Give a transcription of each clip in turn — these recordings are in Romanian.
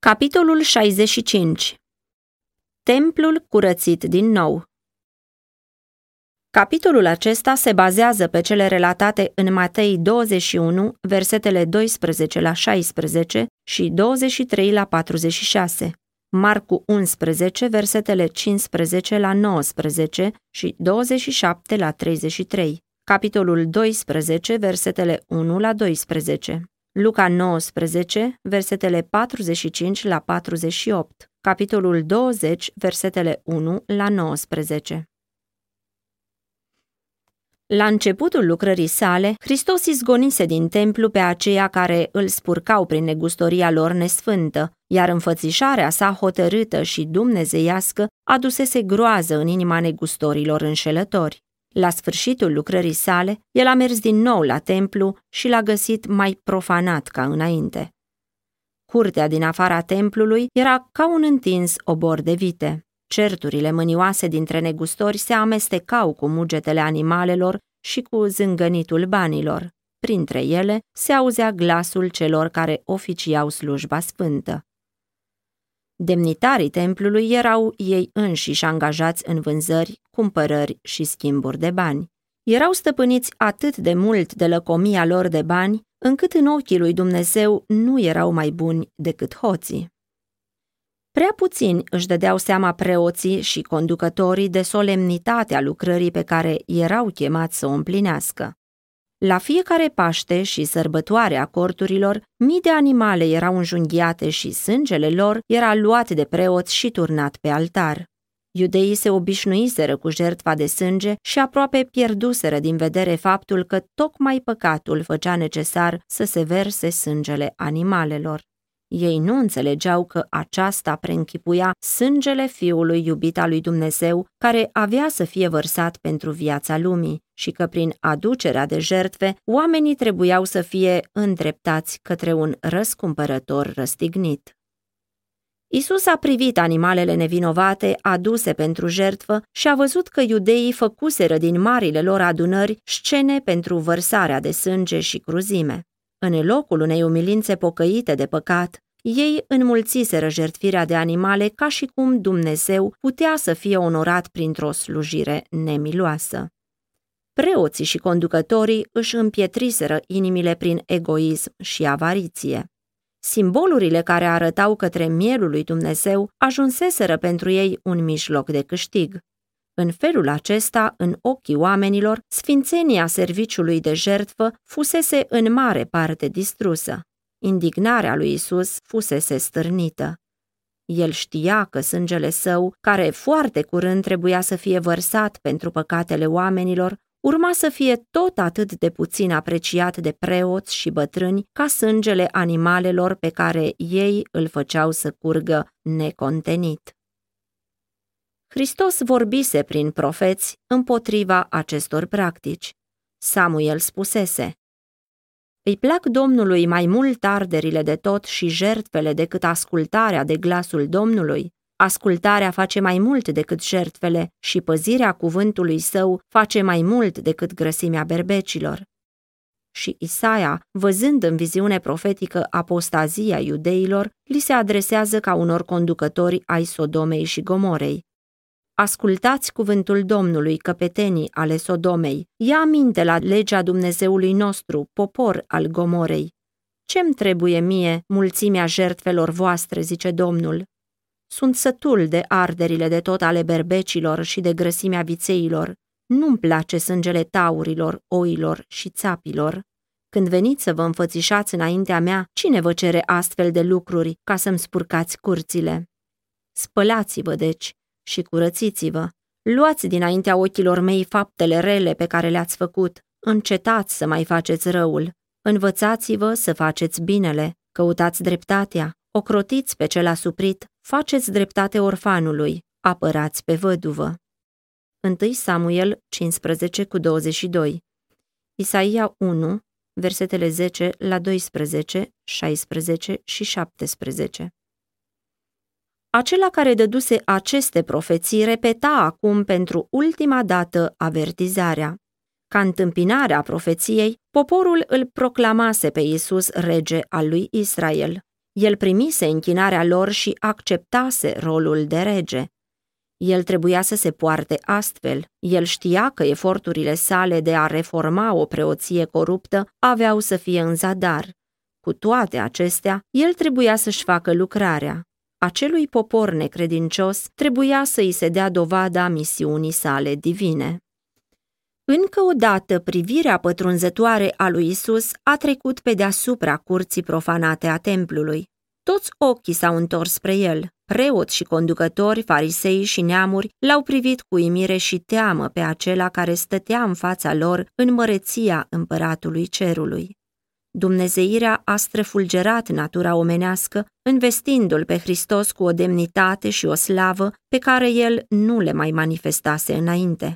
Capitolul 65 Templul curățit din nou Capitolul acesta se bazează pe cele relatate în Matei 21, versetele 12 la 16 și 23 la 46, Marcu 11, versetele 15 la 19 și 27 la 33, capitolul 12, versetele 1 la 12. Luca 19, versetele 45 la 48, capitolul 20, versetele 1 la 19. La începutul lucrării sale, Hristos izgonise din templu pe aceia care îl spurcau prin negustoria lor nesfântă, iar înfățișarea sa hotărâtă și dumnezeiască adusese groază în inima negustorilor înșelători. La sfârșitul lucrării sale, el a mers din nou la templu și l-a găsit mai profanat ca înainte. Curtea din afara templului era ca un întins obor de vite. Certurile mânioase dintre negustori se amestecau cu mugetele animalelor și cu zângănitul banilor. Printre ele se auzea glasul celor care oficiau slujba sfântă. Demnitarii templului erau ei înșiși angajați în vânzări, cumpărări și schimburi de bani. Erau stăpâniți atât de mult de lăcomia lor de bani, încât în ochii lui Dumnezeu nu erau mai buni decât hoții. Prea puțini își dădeau seama preoții și conducătorii de solemnitatea lucrării pe care erau chemați să o împlinească. La fiecare Paște și sărbătoare a corturilor, mii de animale erau înjunghiate și sângele lor era luat de preoți și turnat pe altar. Iudeii se obișnuiseră cu jertfa de sânge și aproape pierduseră din vedere faptul că tocmai păcatul făcea necesar să se verse sângele animalelor. Ei nu înțelegeau că aceasta preînchipuia sângele fiului iubit al lui Dumnezeu, care avea să fie vărsat pentru viața lumii și că prin aducerea de jertfe, oamenii trebuiau să fie îndreptați către un răscumpărător răstignit. Isus a privit animalele nevinovate aduse pentru jertfă și a văzut că iudeii făcuseră din marile lor adunări scene pentru vărsarea de sânge și cruzime. În locul unei umilințe pocăite de păcat, ei înmulțiseră jertfirea de animale ca și cum Dumnezeu putea să fie onorat printr-o slujire nemiloasă. Preoții și conducătorii își împietriseră inimile prin egoism și avariție. Simbolurile care arătau către mielul lui Dumnezeu ajunseseră pentru ei un mijloc de câștig. În felul acesta, în ochii oamenilor, sfințenia serviciului de jertfă fusese în mare parte distrusă. Indignarea lui Isus fusese stârnită. El știa că sângele său, care foarte curând trebuia să fie vărsat pentru păcatele oamenilor, urma să fie tot atât de puțin apreciat de preoți și bătrâni ca sângele animalelor pe care ei îl făceau să curgă necontenit. Hristos vorbise prin profeți împotriva acestor practici. Samuel spusese, Îi plac Domnului mai mult arderile de tot și jertfele decât ascultarea de glasul Domnului. Ascultarea face mai mult decât jertfele și păzirea cuvântului său face mai mult decât grăsimea berbecilor. Și Isaia, văzând în viziune profetică apostazia iudeilor, li se adresează ca unor conducători ai Sodomei și Gomorei. Ascultați cuvântul Domnului, căpetenii ale Sodomei. Ia aminte la legea Dumnezeului nostru, popor al Gomorei. Ce-mi trebuie mie mulțimea jertfelor voastre, zice Domnul? Sunt sătul de arderile de tot ale berbecilor și de grăsimea vițeilor. Nu-mi place sângele taurilor, oilor și țapilor. Când veniți să vă înfățișați înaintea mea, cine vă cere astfel de lucruri ca să-mi spurcați curțile? Spălați-vă, deci, și curățiți-vă. Luați dinaintea ochilor mei faptele rele pe care le-ați făcut. Încetați să mai faceți răul. Învățați-vă să faceți binele. Căutați dreptatea. Ocrotiți pe cel asuprit. Faceți dreptate orfanului. Apărați pe văduvă. 1 Samuel 15 cu 22 Isaia 1, versetele 10 la 12, 16 și 17 acela care dăduse aceste profeții repeta acum pentru ultima dată avertizarea. Ca întâmpinare a profeției, poporul îl proclamase pe Iisus rege al lui Israel. El primise închinarea lor și acceptase rolul de rege. El trebuia să se poarte astfel. El știa că eforturile sale de a reforma o preoție coruptă aveau să fie în zadar. Cu toate acestea, el trebuia să-și facă lucrarea. Acelui popor necredincios trebuia să îi se dea dovada misiunii sale divine. Încă o dată, privirea pătrunzătoare a lui Isus a trecut pe deasupra curții profanate a templului. Toți ochii s-au întors spre el. Preoți și conducători, farisei și neamuri l-au privit cu imire și teamă pe acela care stătea în fața lor în măreția împăratului cerului. Dumnezeirea a străfulgerat natura omenească, investindu-l pe Hristos cu o demnitate și o slavă pe care el nu le mai manifestase înainte.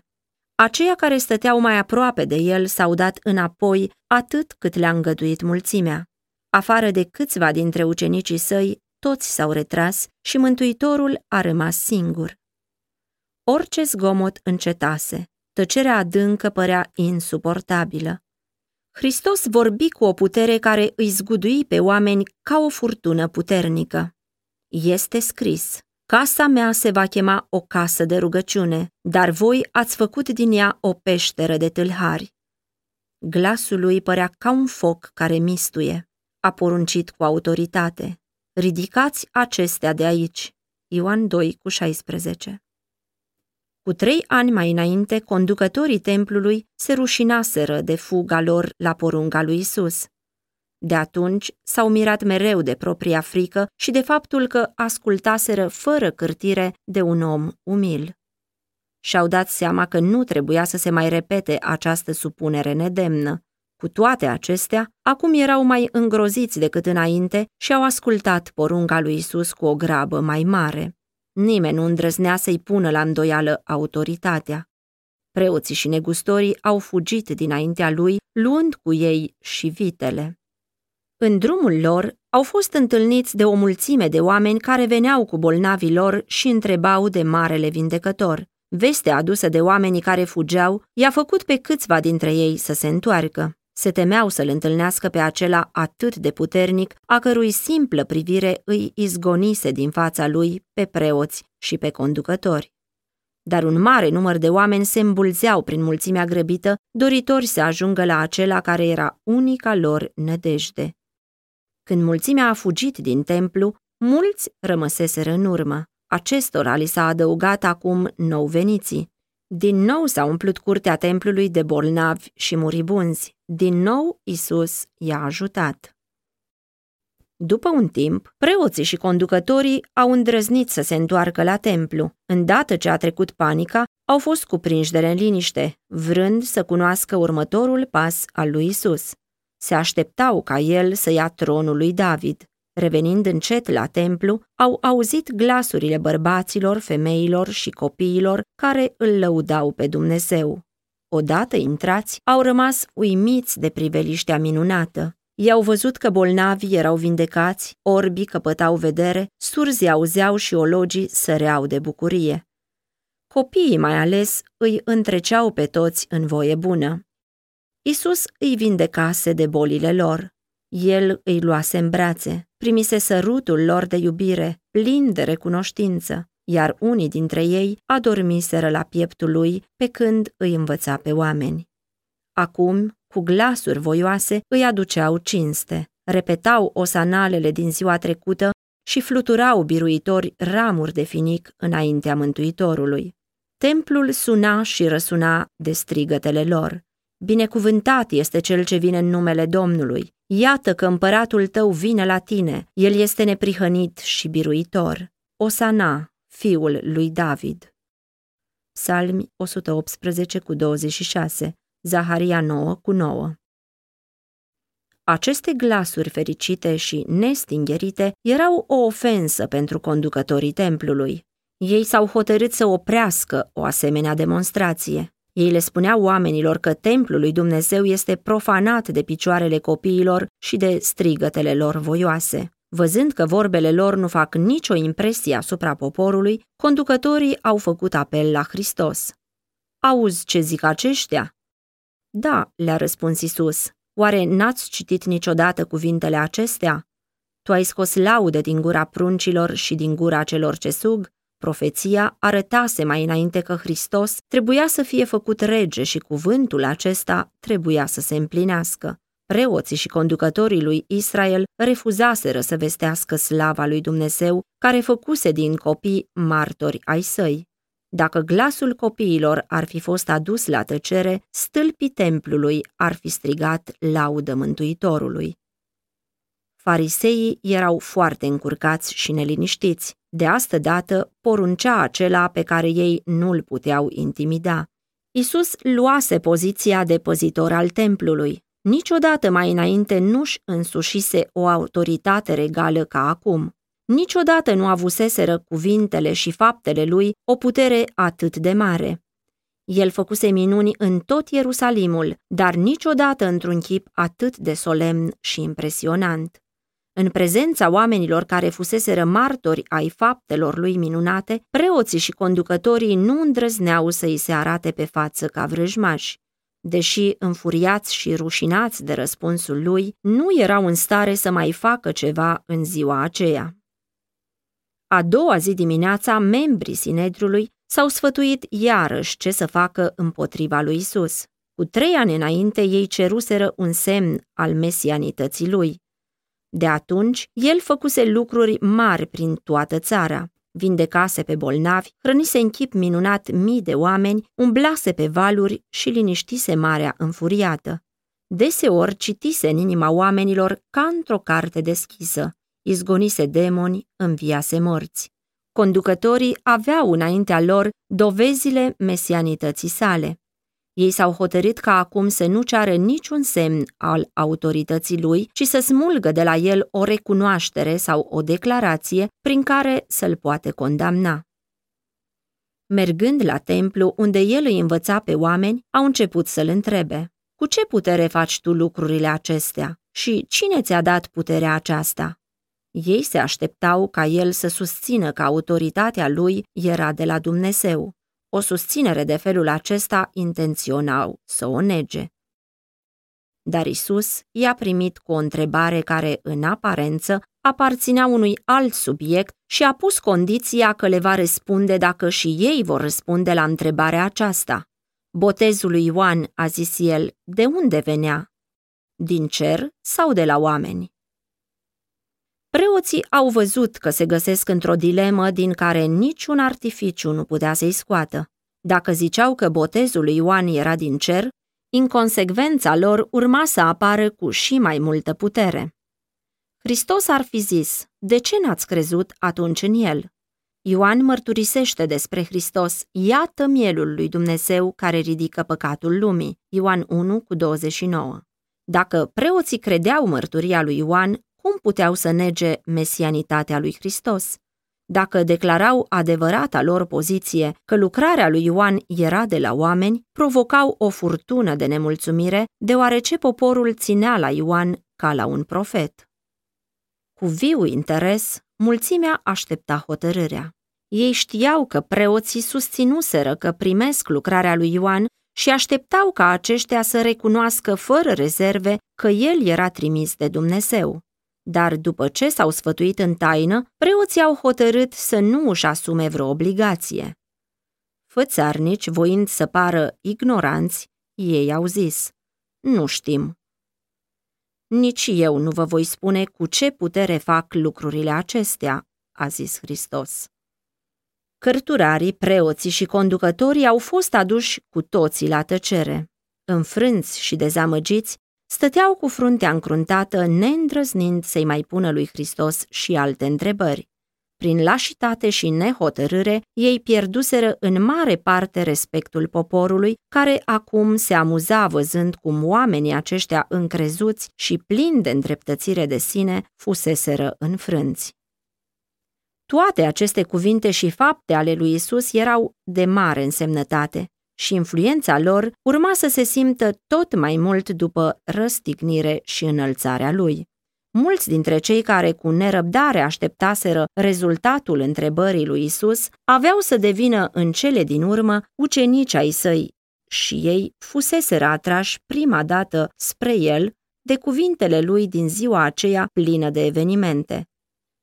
Aceia care stăteau mai aproape de el s-au dat înapoi atât cât le-a îngăduit mulțimea. Afară de câțiva dintre ucenicii săi, toți s-au retras și Mântuitorul a rămas singur. Orice zgomot încetase, tăcerea adâncă părea insuportabilă. Hristos vorbi cu o putere care îi zgudui pe oameni ca o furtună puternică. Este scris, Casa mea se va chema o casă de rugăciune, dar voi ați făcut din ea o peșteră de tâlhari. Glasul lui părea ca un foc care mistuie. A poruncit cu autoritate. Ridicați acestea de aici. Ioan 2 cu 16 Cu trei ani mai înainte, conducătorii templului se rușinaseră de fuga lor la porunga lui Isus. De atunci s-au mirat mereu de propria frică și de faptul că ascultaseră fără cârtire de un om umil. Și-au dat seama că nu trebuia să se mai repete această supunere nedemnă. Cu toate acestea, acum erau mai îngroziți decât înainte și au ascultat porunca lui Isus cu o grabă mai mare. Nimeni nu îndrăznea să-i pună la îndoială autoritatea. Preoții și negustorii au fugit dinaintea lui, luând cu ei și vitele. În drumul lor au fost întâlniți de o mulțime de oameni care veneau cu bolnavii lor și întrebau de marele vindecător. Vestea adusă de oamenii care fugeau i-a făcut pe câțiva dintre ei să se întoarcă. Se temeau să-l întâlnească pe acela atât de puternic, a cărui simplă privire îi izgonise din fața lui pe preoți și pe conducători. Dar un mare număr de oameni se îmbulzeau prin mulțimea grăbită, doritori să ajungă la acela care era unica lor nădejde. Când mulțimea a fugit din templu, mulți rămăseseră în urmă. Acestora li s-a adăugat acum nou veniții. Din nou s-a umplut curtea templului de bolnavi și muribunzi. Din nou Isus i-a ajutat. După un timp, preoții și conducătorii au îndrăznit să se întoarcă la templu. Îndată ce a trecut panica, au fost cuprinși de liniște, vrând să cunoască următorul pas al lui Isus. Se așteptau ca el să ia tronul lui David. Revenind încet la templu, au auzit glasurile bărbaților, femeilor și copiilor care îl lăudau pe Dumnezeu. Odată intrați, au rămas uimiți de priveliștea minunată. I-au văzut că bolnavii erau vindecați, orbii căpătau vedere, surzi auzeau și ologii săreau de bucurie. Copiii mai ales îi întreceau pe toți în voie bună. Isus îi vindecase de bolile lor. El îi luase în brațe, primise sărutul lor de iubire, plin de recunoștință, iar unii dintre ei adormiseră la pieptul lui pe când îi învăța pe oameni. Acum, cu glasuri voioase, îi aduceau cinste, repetau osanalele din ziua trecută și fluturau biruitori ramuri de finic înaintea Mântuitorului. Templul suna și răsuna de strigătele lor. Binecuvântat este cel ce vine în numele Domnului. Iată că împăratul tău vine la tine, el este neprihănit și biruitor. Osana, fiul lui David. Psalmi 118 cu 26, Zaharia 9 cu 9. Aceste glasuri fericite și nestingherite erau o ofensă pentru conducătorii templului. Ei s-au hotărât să oprească o asemenea demonstrație. Ei le spuneau oamenilor că templul lui Dumnezeu este profanat de picioarele copiilor și de strigătele lor voioase. Văzând că vorbele lor nu fac nicio impresie asupra poporului, conducătorii au făcut apel la Hristos. Auzi ce zic aceștia? Da, le-a răspuns Isus. Oare n-ați citit niciodată cuvintele acestea? Tu ai scos laudă din gura pruncilor și din gura celor ce sug, Profeția arătase mai înainte că Hristos trebuia să fie făcut rege și cuvântul acesta trebuia să se împlinească. Preoții și conducătorii lui Israel refuzaseră să vestească slava lui Dumnezeu, care făcuse din copii martori ai săi. Dacă glasul copiilor ar fi fost adus la tăcere, stâlpii templului ar fi strigat laudă Mântuitorului. Fariseii erau foarte încurcați și neliniștiți. De astă dată poruncea acela pe care ei nu-l puteau intimida. Isus luase poziția de păzitor al templului. Niciodată mai înainte nu-și însușise o autoritate regală ca acum. Niciodată nu avuseseră cuvintele și faptele lui o putere atât de mare. El făcuse minuni în tot Ierusalimul, dar niciodată într-un chip atât de solemn și impresionant. În prezența oamenilor care fuseseră martori ai faptelor lui minunate, preoții și conducătorii nu îndrăzneau să îi se arate pe față ca vrăjmași. Deși înfuriați și rușinați de răspunsul lui, nu erau în stare să mai facă ceva în ziua aceea. A doua zi dimineața, membrii Sinedrului s-au sfătuit iarăși ce să facă împotriva lui Isus. Cu trei ani înainte, ei ceruseră un semn al mesianității lui. De atunci, el făcuse lucruri mari prin toată țara. Vindecase pe bolnavi, hrănise în chip minunat mii de oameni, umblase pe valuri și liniștise marea înfuriată. Deseori citise în inima oamenilor ca într-o carte deschisă. Izgonise demoni, înviase morți. Conducătorii aveau înaintea lor dovezile mesianității sale. Ei s-au hotărât ca acum să nu ceară niciun semn al autorității lui, ci să smulgă de la el o recunoaștere sau o declarație prin care să-l poate condamna. Mergând la templu, unde el îi învăța pe oameni, au început să-l întrebe, Cu ce putere faci tu lucrurile acestea? Și cine ți-a dat puterea aceasta? Ei se așteptau ca el să susțină că autoritatea lui era de la Dumnezeu. O susținere de felul acesta intenționau să o nege. Dar Isus i-a primit cu o întrebare care, în aparență, aparținea unui alt subiect și a pus condiția că le va răspunde dacă și ei vor răspunde la întrebarea aceasta. Botezul lui Ioan, a zis el, de unde venea? Din cer sau de la oameni? Preoții au văzut că se găsesc într-o dilemă din care niciun artificiu nu putea să-i scoată. Dacă ziceau că botezul lui Ioan era din cer, inconsecvența lor urma să apară cu și mai multă putere. Hristos ar fi zis, de ce n-ați crezut atunci în el? Ioan mărturisește despre Hristos, iată mielul lui Dumnezeu care ridică păcatul lumii, Ioan 1 cu 29. Dacă preoții credeau mărturia lui Ioan, cum puteau să nege mesianitatea lui Hristos? Dacă declarau adevărata lor poziție că lucrarea lui Ioan era de la oameni, provocau o furtună de nemulțumire, deoarece poporul ținea la Ioan ca la un profet. Cu viu interes, mulțimea aștepta hotărârea. Ei știau că preoții susținuseră că primesc lucrarea lui Ioan și așteptau ca aceștia să recunoască fără rezerve că el era trimis de Dumnezeu. Dar după ce s-au sfătuit în taină, preoții au hotărât să nu își asume vreo obligație. Fățarnici, voind să pară ignoranți, ei au zis, nu știm. Nici eu nu vă voi spune cu ce putere fac lucrurile acestea, a zis Hristos. Cărturarii, preoții și conducătorii au fost aduși cu toții la tăcere. Înfrânți și dezamăgiți, Stăteau cu fruntea încruntată, neîndrăznind să-i mai pună lui Hristos și alte întrebări. Prin lașitate și nehotărâre, ei pierduseră în mare parte respectul poporului, care acum se amuza văzând cum oamenii aceștia încrezuți și plini de îndreptățire de sine fuseseră înfrânți. Toate aceste cuvinte și fapte ale lui Isus erau de mare însemnătate și influența lor urma să se simtă tot mai mult după răstignire și înălțarea lui. Mulți dintre cei care cu nerăbdare așteptaseră rezultatul întrebării lui Isus aveau să devină în cele din urmă ucenici ai săi și ei fuseseră atrași prima dată spre el de cuvintele lui din ziua aceea plină de evenimente.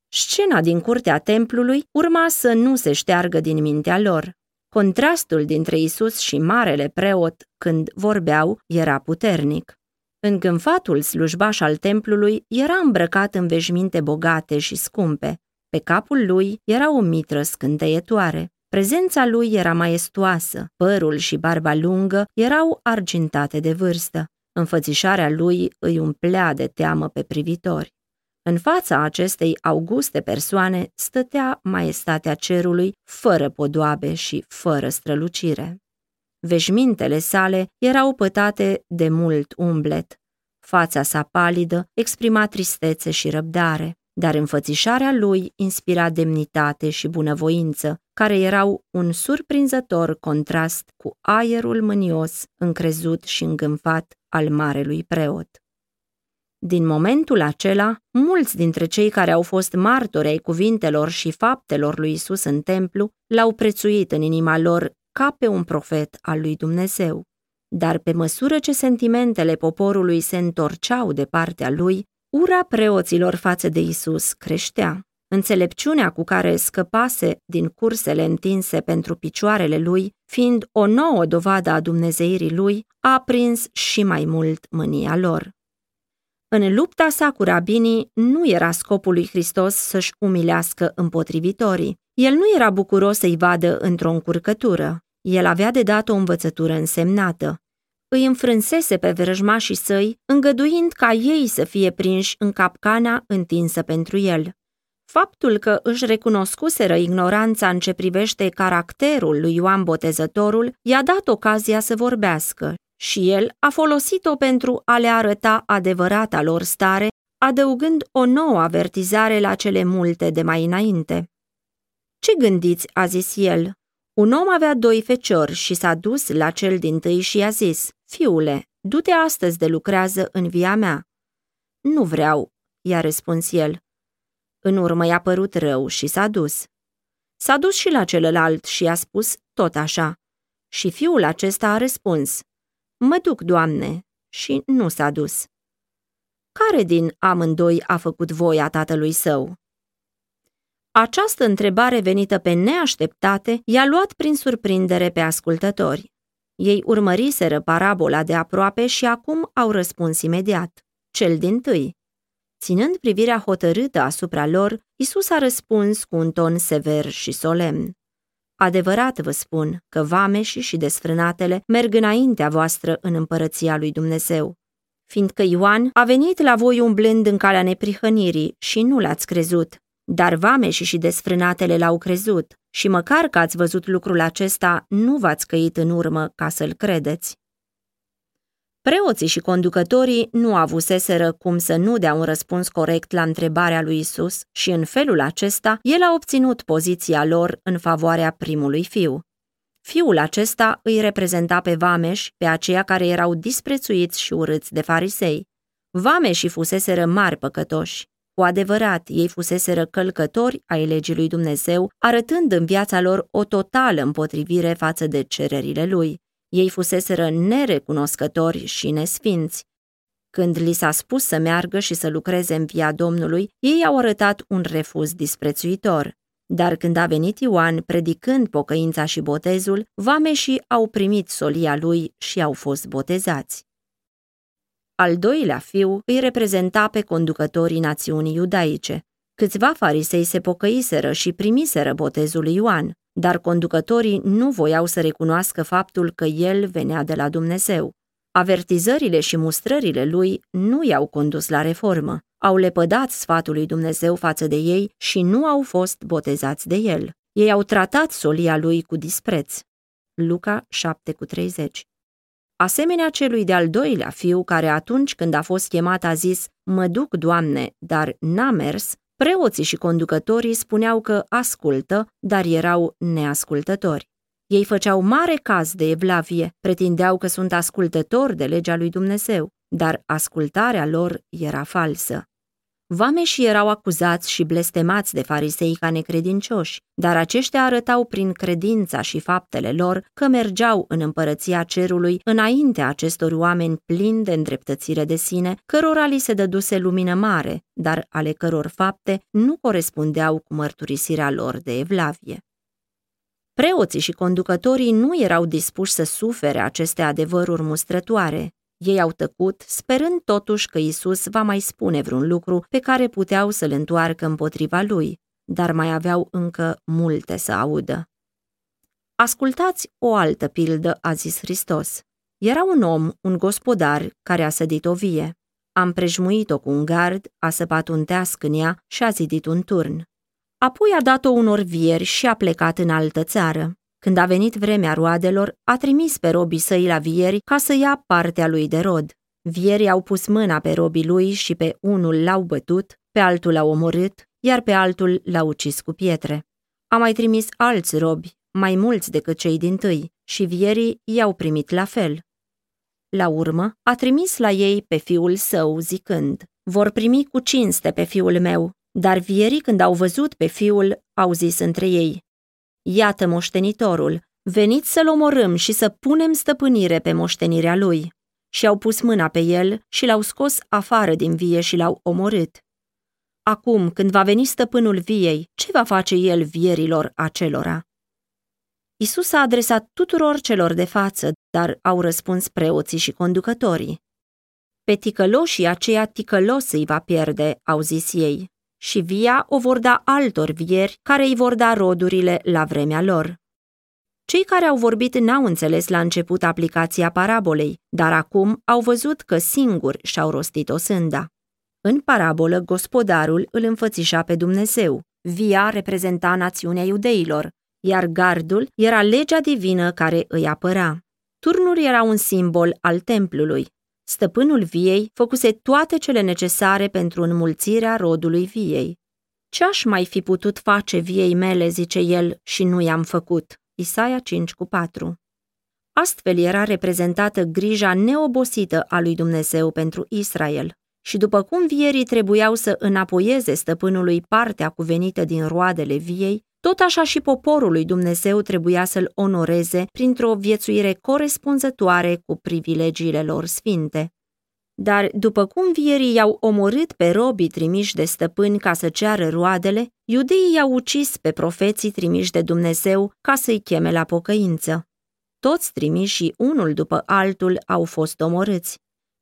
Scena din curtea templului urma să nu se șteargă din mintea lor. Contrastul dintre Isus și marele preot, când vorbeau, era puternic. Îngânfatul slujbaș al templului era îmbrăcat în veșminte bogate și scumpe. Pe capul lui era o mitră scânteietoare. Prezența lui era maestuoasă, părul și barba lungă erau argintate de vârstă. Înfățișarea lui îi umplea de teamă pe privitori. În fața acestei auguste persoane stătea maestatea cerului, fără podoabe și fără strălucire. Veșmintele sale erau pătate de mult umblet. Fața sa palidă exprima tristețe și răbdare, dar înfățișarea lui inspira demnitate și bunăvoință, care erau un surprinzător contrast cu aerul mânios, încrezut și îngânfat al marelui preot. Din momentul acela, mulți dintre cei care au fost martori ai cuvintelor și faptelor lui Isus în templu l-au prețuit în inima lor ca pe un profet al lui Dumnezeu. Dar pe măsură ce sentimentele poporului se întorceau de partea lui, ura preoților față de Isus creștea. Înțelepciunea cu care scăpase din cursele întinse pentru picioarele lui, fiind o nouă dovadă a dumnezeirii lui, a aprins și mai mult mânia lor. În lupta sa cu rabinii nu era scopul lui Hristos să-și umilească împotrivitorii. El nu era bucuros să-i vadă într-o încurcătură. El avea de dat o învățătură însemnată. Îi înfrânsese pe vrăjmașii săi, îngăduind ca ei să fie prinși în capcana întinsă pentru el. Faptul că își recunoscuseră ignoranța în ce privește caracterul lui Ioan Botezătorul i-a dat ocazia să vorbească și el a folosit-o pentru a le arăta adevărata lor stare, adăugând o nouă avertizare la cele multe de mai înainte. Ce gândiți?" a zis el. Un om avea doi feciori și s-a dus la cel din tâi și i-a zis, Fiule, du-te astăzi de lucrează în via mea." Nu vreau," i-a răspuns el. În urmă i-a părut rău și s-a dus. S-a dus și la celălalt și i-a spus tot așa. Și fiul acesta a răspuns, Mă duc, doamne, și nu s-a dus. Care din amândoi a făcut voia tatălui său? Această întrebare venită pe neașteptate i-a luat prin surprindere pe ascultători. Ei urmăriseră parabola de aproape și acum au răspuns imediat. Cel din tâi. Ținând privirea hotărâtă asupra lor, Isus a răspuns cu un ton sever și solemn. Adevărat vă spun că vameșii și desfrânatele merg înaintea voastră în împărăția lui Dumnezeu. Fiindcă Ioan a venit la voi umblând în calea neprihănirii și nu l-ați crezut, dar vameșii și desfrânatele l-au crezut și măcar că ați văzut lucrul acesta, nu v-ați căit în urmă ca să-l credeți. Preoții și conducătorii nu avuseseră cum să nu dea un răspuns corect la întrebarea lui Isus și în felul acesta el a obținut poziția lor în favoarea primului fiu. Fiul acesta îi reprezenta pe vameși, pe aceia care erau disprețuiți și urâți de farisei. Vameșii fuseseră mari păcătoși. Cu adevărat, ei fuseseră călcători ai legii lui Dumnezeu, arătând în viața lor o totală împotrivire față de cererile lui. Ei fuseseră nerecunoscători și nesfinți. Când li s-a spus să meargă și să lucreze în via Domnului, ei au arătat un refuz disprețuitor. Dar când a venit Ioan predicând pocăința și botezul, vameșii au primit solia lui și au fost botezați. Al doilea fiu îi reprezenta pe conducătorii națiunii iudaice. Câțiva farisei se pocăiseră și primiseră botezul lui Ioan dar conducătorii nu voiau să recunoască faptul că el venea de la Dumnezeu. Avertizările și mustrările lui nu i-au condus la reformă, au lepădat sfatul lui Dumnezeu față de ei și nu au fost botezați de el. Ei au tratat solia lui cu dispreț. Luca 7,30 Asemenea celui de-al doilea fiu, care atunci când a fost chemat a zis, Mă duc, Doamne, dar n-a mers, Preoții și conducătorii spuneau că ascultă, dar erau neascultători. Ei făceau mare caz de evlavie, pretindeau că sunt ascultători de legea lui Dumnezeu, dar ascultarea lor era falsă. Vameșii erau acuzați și blestemați de farisei ca necredincioși, dar aceștia arătau prin credința și faptele lor că mergeau în împărăția cerului înaintea acestor oameni plini de îndreptățire de sine, cărora li se dăduse lumină mare, dar ale căror fapte nu corespundeau cu mărturisirea lor de evlavie. Preoții și conducătorii nu erau dispuși să sufere aceste adevăruri mustrătoare, ei au tăcut, sperând totuși că Isus va mai spune vreun lucru pe care puteau să-l întoarcă împotriva lui, dar mai aveau încă multe să audă. Ascultați o altă pildă, a zis Hristos. Era un om, un gospodar, care a sădit o vie. A împrejmuit-o cu un gard, a săpat un teasc în ea și a zidit un turn. Apoi a dat-o unor vieri și a plecat în altă țară. Când a venit vremea roadelor, a trimis pe robii săi la vieri ca să ia partea lui de rod. Vierii au pus mâna pe robii lui și pe unul l-au bătut, pe altul l-au omorât, iar pe altul l-au ucis cu pietre. A mai trimis alți robi, mai mulți decât cei din tâi, și vierii i-au primit la fel. La urmă, a trimis la ei pe fiul său, zicând, vor primi cu cinste pe fiul meu, dar vierii, când au văzut pe fiul, au zis între ei, Iată moștenitorul, veniți să-l omorâm și să punem stăpânire pe moștenirea lui. Și au pus mâna pe el și l-au scos afară din vie și l-au omorât. Acum, când va veni stăpânul viei, ce va face el vierilor acelora? Isus a adresat tuturor celor de față, dar au răspuns preoții și conducătorii. Pe ticăloșii aceia ticălos îi va pierde, au zis ei și via o vor da altor vieri care îi vor da rodurile la vremea lor. Cei care au vorbit n-au înțeles la început aplicația parabolei, dar acum au văzut că singuri și-au rostit o sânda. În parabolă, gospodarul îl înfățișa pe Dumnezeu, via reprezenta națiunea iudeilor, iar gardul era legea divină care îi apăra. Turnul era un simbol al templului, Stăpânul viei făcuse toate cele necesare pentru înmulțirea rodului viei. Ce aș mai fi putut face viei mele, zice el, și nu i-am făcut? Isaia 5 cu 4 Astfel era reprezentată grija neobosită a lui Dumnezeu pentru Israel. Și după cum vierii trebuiau să înapoieze stăpânului partea cuvenită din roadele viei, tot așa și poporul lui Dumnezeu trebuia să-l onoreze printr-o viețuire corespunzătoare cu privilegiile lor sfinte. Dar după cum vierii i-au omorât pe robii trimiși de stăpâni ca să ceară roadele, iudeii i-au ucis pe profeții trimiși de Dumnezeu ca să-i cheme la pocăință. Toți trimișii, unul după altul, au fost omorâți.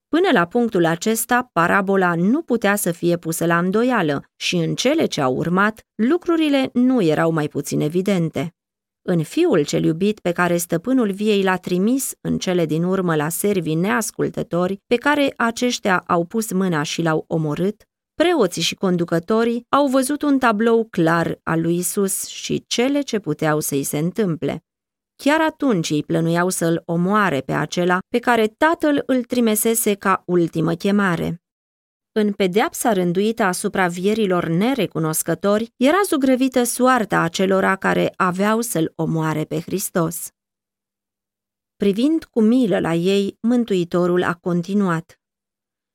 Până la punctul acesta, parabola nu putea să fie pusă la îndoială și în cele ce au urmat, lucrurile nu erau mai puțin evidente. În fiul cel iubit pe care stăpânul viei l-a trimis în cele din urmă la servii neascultători, pe care aceștia au pus mâna și l-au omorât, preoții și conducătorii au văzut un tablou clar al lui Isus și cele ce puteau să-i se întâmple. Chiar atunci ei plănuiau să-l omoare pe acela pe care tatăl îl trimesese ca ultimă chemare. În pedeapsa rânduită asupra vierilor nerecunoscători, era zugrăvită soarta acelora care aveau să-l omoare pe Hristos. Privind cu milă la ei, Mântuitorul a continuat.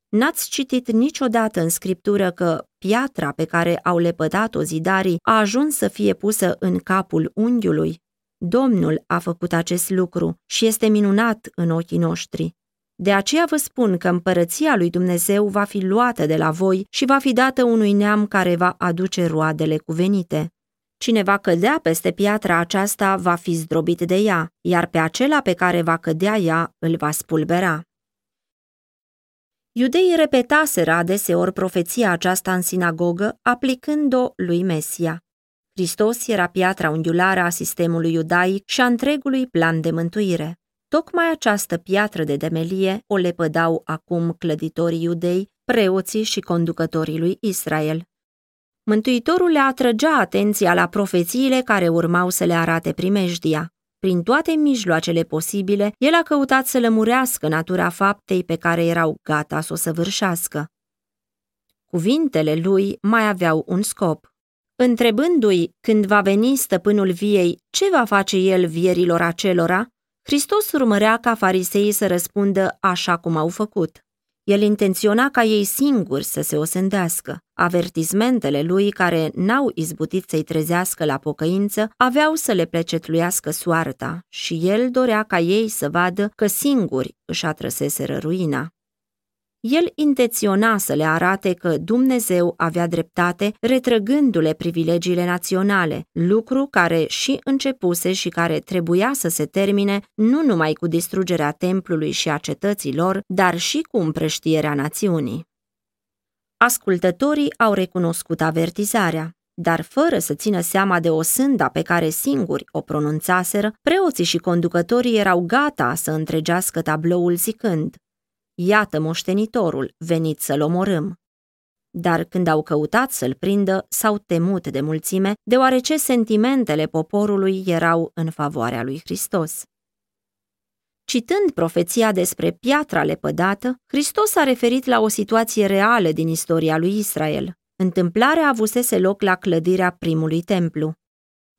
N-ați citit niciodată în scriptură că piatra pe care au lepădat-o zidarii a ajuns să fie pusă în capul unghiului? Domnul a făcut acest lucru și este minunat în ochii noștri. De aceea vă spun că împărăția lui Dumnezeu va fi luată de la voi și va fi dată unui neam care va aduce roadele cuvenite. Cine va cădea peste piatra aceasta va fi zdrobit de ea, iar pe acela pe care va cădea ea îl va spulbera. Iudeii repetaseră adeseori profeția aceasta în sinagogă, aplicând-o lui Mesia. Hristos era piatra unghiulară a sistemului iudaic și a întregului plan de mântuire. Tocmai această piatră de demelie o lepădau acum clăditorii iudei, preoții și conducătorii lui Israel. Mântuitorul le atrăgea atenția la profețiile care urmau să le arate primejdia. Prin toate mijloacele posibile, el a căutat să lămurească natura faptei pe care erau gata să o săvârșească. Cuvintele lui mai aveau un scop. Întrebându-i când va veni stăpânul viei, ce va face el vierilor acelora, Hristos urmărea ca fariseii să răspundă așa cum au făcut. El intenționa ca ei singuri să se osândească. Avertismentele lui, care n-au izbutit să-i trezească la pocăință, aveau să le plecetluiască soarta și el dorea ca ei să vadă că singuri își atrăseseră ruina. El intenționa să le arate că Dumnezeu avea dreptate, retrăgându-le privilegiile naționale, lucru care și începuse și care trebuia să se termine nu numai cu distrugerea templului și a cetăților, dar și cu împrăștierea națiunii. Ascultătorii au recunoscut avertizarea, dar fără să țină seama de o sânda pe care singuri o pronunțaseră, preoții și conducătorii erau gata să întregească tabloul zicând Iată moștenitorul, venit să-l omorâm. Dar când au căutat să-l prindă, s-au temut de mulțime, deoarece sentimentele poporului erau în favoarea lui Hristos. Citând profeția despre piatra lepădată, Hristos a referit la o situație reală din istoria lui Israel. Întâmplarea avusese loc la clădirea primului templu.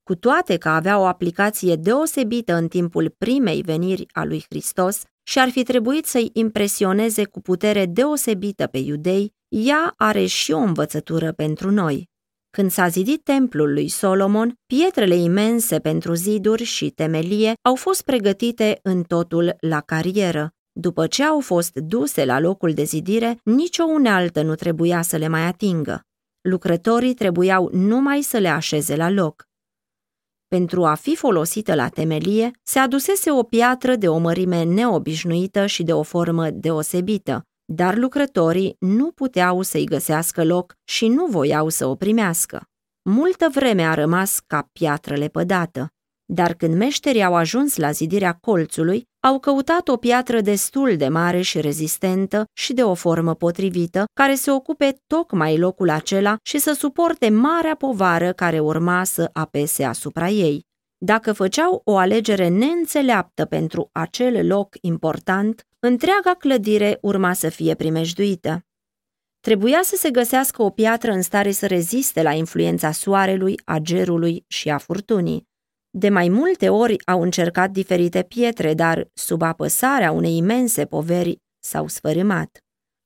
Cu toate că avea o aplicație deosebită în timpul primei veniri a lui Hristos, și ar fi trebuit să-i impresioneze cu putere deosebită pe iudei, ea are și o învățătură pentru noi. Când s-a zidit templul lui Solomon, pietrele imense pentru ziduri și temelie au fost pregătite în totul la carieră. După ce au fost duse la locul de zidire, nicio unealtă nu trebuia să le mai atingă. Lucrătorii trebuiau numai să le așeze la loc. Pentru a fi folosită la temelie, se adusese o piatră de o mărime neobișnuită și de o formă deosebită, dar lucrătorii nu puteau să-i găsească loc și nu voiau să o primească. Multă vreme a rămas ca piatră lepădată, dar când meșterii au ajuns la zidirea colțului, au căutat o piatră destul de mare și rezistentă și de o formă potrivită, care să ocupe tocmai locul acela și să suporte marea povară care urma să apese asupra ei. Dacă făceau o alegere neînțeleaptă pentru acel loc important, întreaga clădire urma să fie primejduită. Trebuia să se găsească o piatră în stare să reziste la influența soarelui, a gerului și a furtunii. De mai multe ori au încercat diferite pietre, dar, sub apăsarea unei imense poveri, s-au sfărâmat.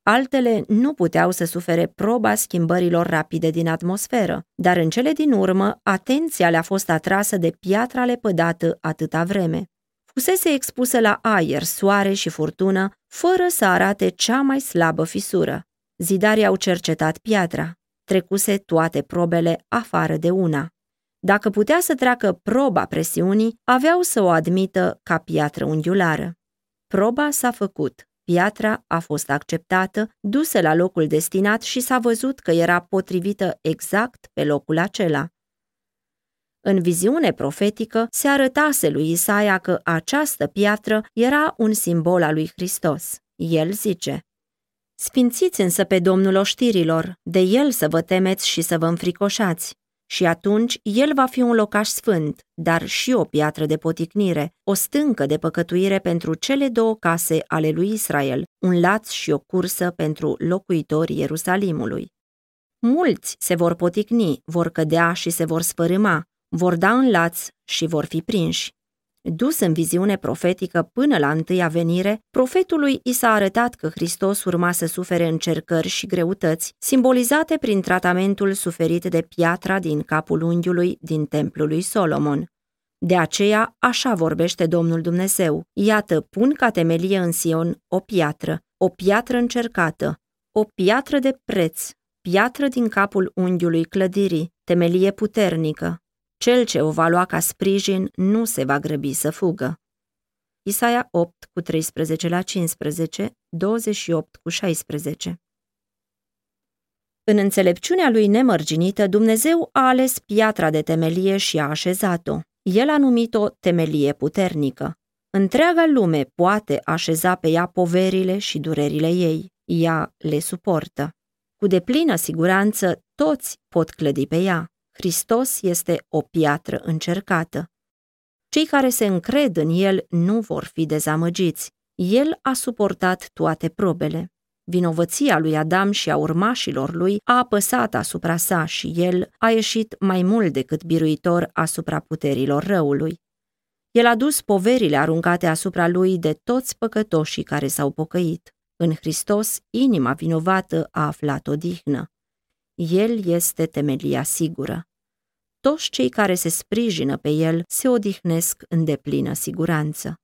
Altele nu puteau să sufere proba schimbărilor rapide din atmosferă, dar în cele din urmă atenția le-a fost atrasă de piatra lepădată atâta vreme. Fusese expusă la aer, soare și furtună, fără să arate cea mai slabă fisură. Zidarii au cercetat piatra. Trecuse toate probele afară de una. Dacă putea să treacă proba presiunii, aveau să o admită ca piatră unghiulară. Proba s-a făcut, piatra a fost acceptată, dusă la locul destinat și s-a văzut că era potrivită exact pe locul acela. În viziune profetică se arătase lui Isaia că această piatră era un simbol al lui Hristos. El zice, Sfințiți însă pe Domnul oștirilor, de El să vă temeți și să vă înfricoșați. Și atunci el va fi un locaș sfânt, dar și o piatră de poticnire, o stâncă de păcătuire pentru cele două case ale lui Israel, un laț și o cursă pentru locuitorii Ierusalimului. Mulți se vor poticni, vor cădea și se vor sfărâma, vor da în laț și vor fi prinși. Dus în viziune profetică până la întâia venire, profetului i s-a arătat că Hristos urma să sufere încercări și greutăți, simbolizate prin tratamentul suferit de piatra din capul unghiului din templul lui Solomon. De aceea, așa vorbește Domnul Dumnezeu. Iată, pun ca temelie în Sion o piatră, o piatră încercată, o piatră de preț, piatră din capul unghiului clădirii, temelie puternică, cel ce o va lua ca sprijin nu se va grăbi să fugă. Isaia 8 cu 13 la 15, 28 cu 16 În înțelepciunea lui nemărginită, Dumnezeu a ales piatra de temelie și a așezat-o. El a numit-o temelie puternică. Întreaga lume poate așeza pe ea poverile și durerile ei. Ea le suportă. Cu deplină siguranță, toți pot clădi pe ea. Hristos este o piatră încercată. Cei care se încred în El nu vor fi dezamăgiți. El a suportat toate probele. Vinovăția lui Adam și a urmașilor lui a apăsat asupra sa și el a ieșit mai mult decât biruitor asupra puterilor răului. El a dus poverile aruncate asupra lui de toți păcătoșii care s-au pocăit. În Hristos, inima vinovată a aflat odihnă. El este temelia sigură. Toți cei care se sprijină pe el se odihnesc în deplină siguranță.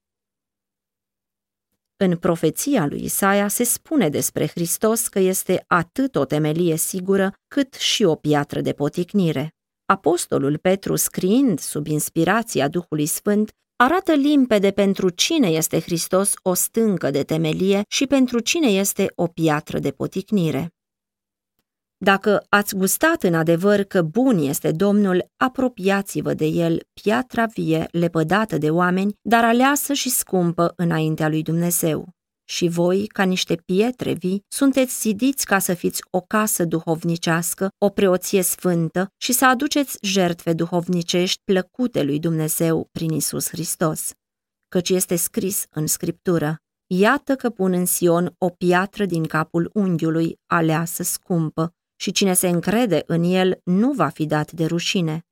În profeția lui Isaia se spune despre Hristos că este atât o temelie sigură cât și o piatră de poticnire. Apostolul Petru, scriind sub inspirația Duhului Sfânt, arată limpede pentru cine este Hristos o stâncă de temelie și pentru cine este o piatră de poticnire. Dacă ați gustat în adevăr că bun este Domnul, apropiați-vă de el, piatra vie, lepădată de oameni, dar aleasă și scumpă înaintea lui Dumnezeu. Și voi, ca niște pietre vii, sunteți zidiți ca să fiți o casă duhovnicească, o preoție sfântă și să aduceți jertfe duhovnicești plăcute lui Dumnezeu prin Isus Hristos. Căci este scris în Scriptură, Iată că pun în Sion o piatră din capul unghiului, aleasă scumpă, și cine se încrede în el nu va fi dat de rușine.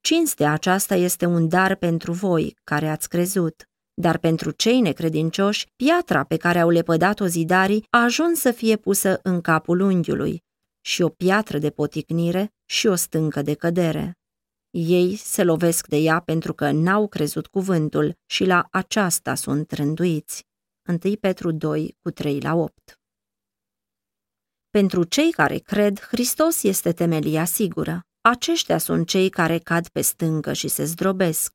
Cinstea aceasta este un dar pentru voi, care ați crezut, dar pentru cei necredincioși, piatra pe care au lepădat-o zidarii a ajuns să fie pusă în capul unghiului, și o piatră de poticnire și o stâncă de cădere. Ei se lovesc de ea pentru că n-au crezut cuvântul și la aceasta sunt rânduiți. 1 Petru 2, cu 3 la 8 pentru cei care cred, Hristos este temelia sigură. Aceștia sunt cei care cad pe stâncă și se zdrobesc.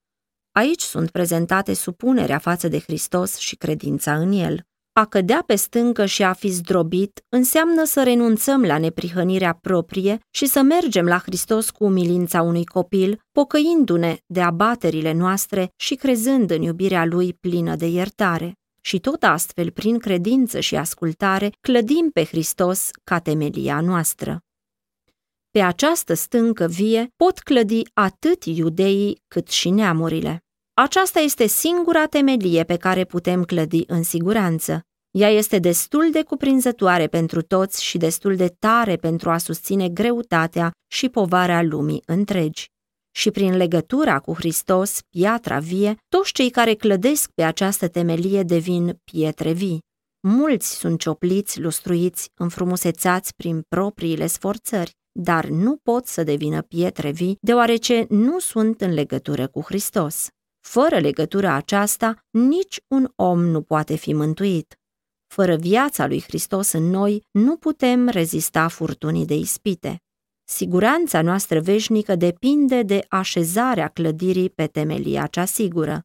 Aici sunt prezentate supunerea față de Hristos și credința în El. A cădea pe stâncă și a fi zdrobit înseamnă să renunțăm la neprihănirea proprie și să mergem la Hristos cu umilința unui copil, pocăindu-ne de abaterile noastre și crezând în iubirea Lui plină de iertare și tot astfel, prin credință și ascultare, clădim pe Hristos ca temelia noastră. Pe această stâncă vie pot clădi atât iudeii cât și neamurile. Aceasta este singura temelie pe care putem clădi în siguranță. Ea este destul de cuprinzătoare pentru toți și destul de tare pentru a susține greutatea și povarea lumii întregi și prin legătura cu Hristos, piatra vie, toți cei care clădesc pe această temelie devin pietre vii. Mulți sunt ciopliți, lustruiți, înfrumusețați prin propriile sforțări, dar nu pot să devină pietre vii, deoarece nu sunt în legătură cu Hristos. Fără legătura aceasta, nici un om nu poate fi mântuit. Fără viața lui Hristos în noi, nu putem rezista furtunii de ispite. Siguranța noastră veșnică depinde de așezarea clădirii pe temelia cea sigură.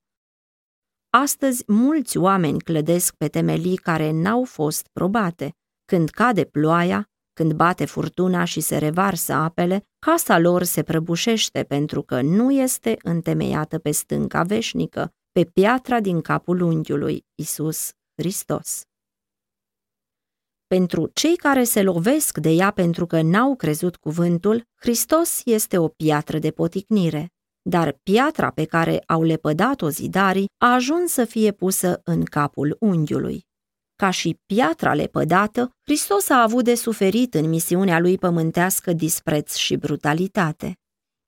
Astăzi, mulți oameni clădesc pe temelii care n-au fost probate. Când cade ploaia, când bate furtuna și se revarsă apele, casa lor se prăbușește pentru că nu este întemeiată pe stânca veșnică, pe piatra din capul unghiului, Isus Hristos. Pentru cei care se lovesc de ea pentru că n-au crezut cuvântul, Hristos este o piatră de poticnire. Dar piatra pe care au lepădat-o zidarii a ajuns să fie pusă în capul unghiului. Ca și piatra lepădată, Hristos a avut de suferit în misiunea lui pământească dispreț și brutalitate.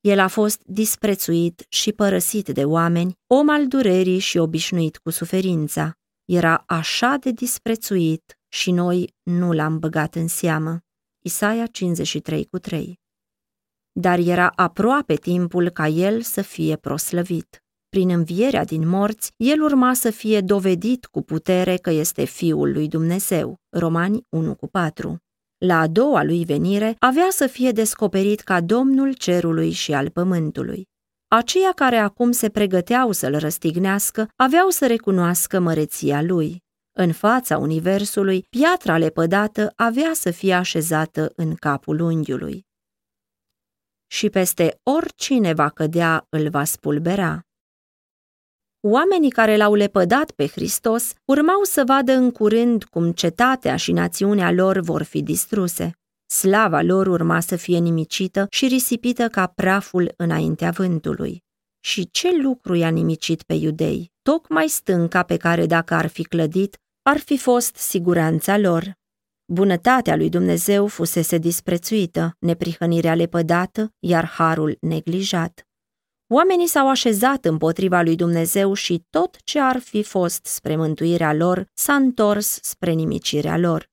El a fost disprețuit și părăsit de oameni, om al durerii și obișnuit cu suferința. Era așa de disprețuit și noi nu l-am băgat în seamă. Isaia 53 cu 3 Dar era aproape timpul ca el să fie proslăvit. Prin învierea din morți, el urma să fie dovedit cu putere că este Fiul lui Dumnezeu. Romani 1 cu 4 la a doua lui venire, avea să fie descoperit ca Domnul cerului și al pământului. Aceia care acum se pregăteau să-l răstignească aveau să recunoască măreția lui. În fața universului, piatra lepădată avea să fie așezată în capul unghiului. Și peste oricine va cădea îl va spulbera. Oamenii care l-au lepădat pe Hristos urmau să vadă în curând cum cetatea și națiunea lor vor fi distruse. Slava lor urma să fie nimicită și risipită ca praful înaintea vântului. Și ce lucru i-a nimicit pe iudei? Tocmai stânca pe care, dacă ar fi clădit, ar fi fost siguranța lor. Bunătatea lui Dumnezeu fusese disprețuită, neprihănirea lepădată, iar harul neglijat. Oamenii s-au așezat împotriva lui Dumnezeu și tot ce ar fi fost spre mântuirea lor s-a întors spre nimicirea lor.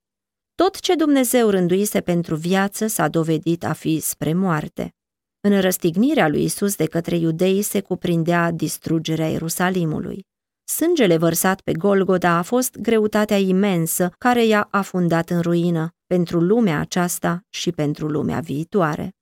Tot ce Dumnezeu rânduise pentru viață s-a dovedit a fi spre moarte. În răstignirea lui Isus de către iudei se cuprindea distrugerea Ierusalimului. Sângele vărsat pe Golgoda a fost greutatea imensă care i-a afundat în ruină pentru lumea aceasta și pentru lumea viitoare.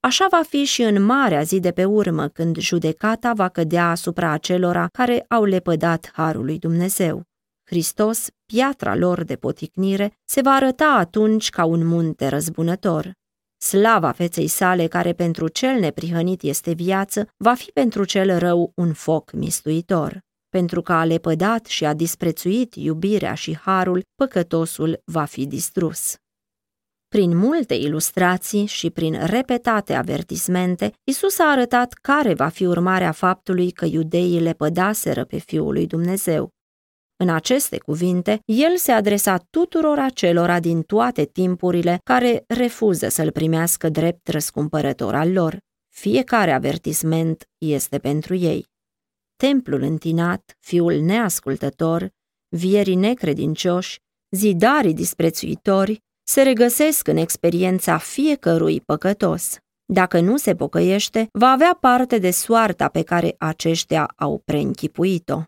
Așa va fi și în marea zi de pe urmă, când judecata va cădea asupra acelora care au lepădat harul lui Dumnezeu. Hristos, piatra lor de poticnire, se va arăta atunci ca un munte răzbunător. Slava feței sale, care pentru cel neprihănit este viață, va fi pentru cel rău un foc mistuitor. Pentru că a lepădat și a disprețuit iubirea și harul, păcătosul va fi distrus. Prin multe ilustrații și prin repetate avertismente, Isus a arătat care va fi urmarea faptului că iudeii le pădaseră pe Fiul lui Dumnezeu. În aceste cuvinte, el se adresa tuturor acelora din toate timpurile care refuză să-l primească drept răscumpărător al lor. Fiecare avertisment este pentru ei. Templul întinat, fiul neascultător, vierii necredincioși, zidarii disprețuitori, se regăsesc în experiența fiecărui păcătos. Dacă nu se pocăiește, va avea parte de soarta pe care aceștia au preînchipuit-o.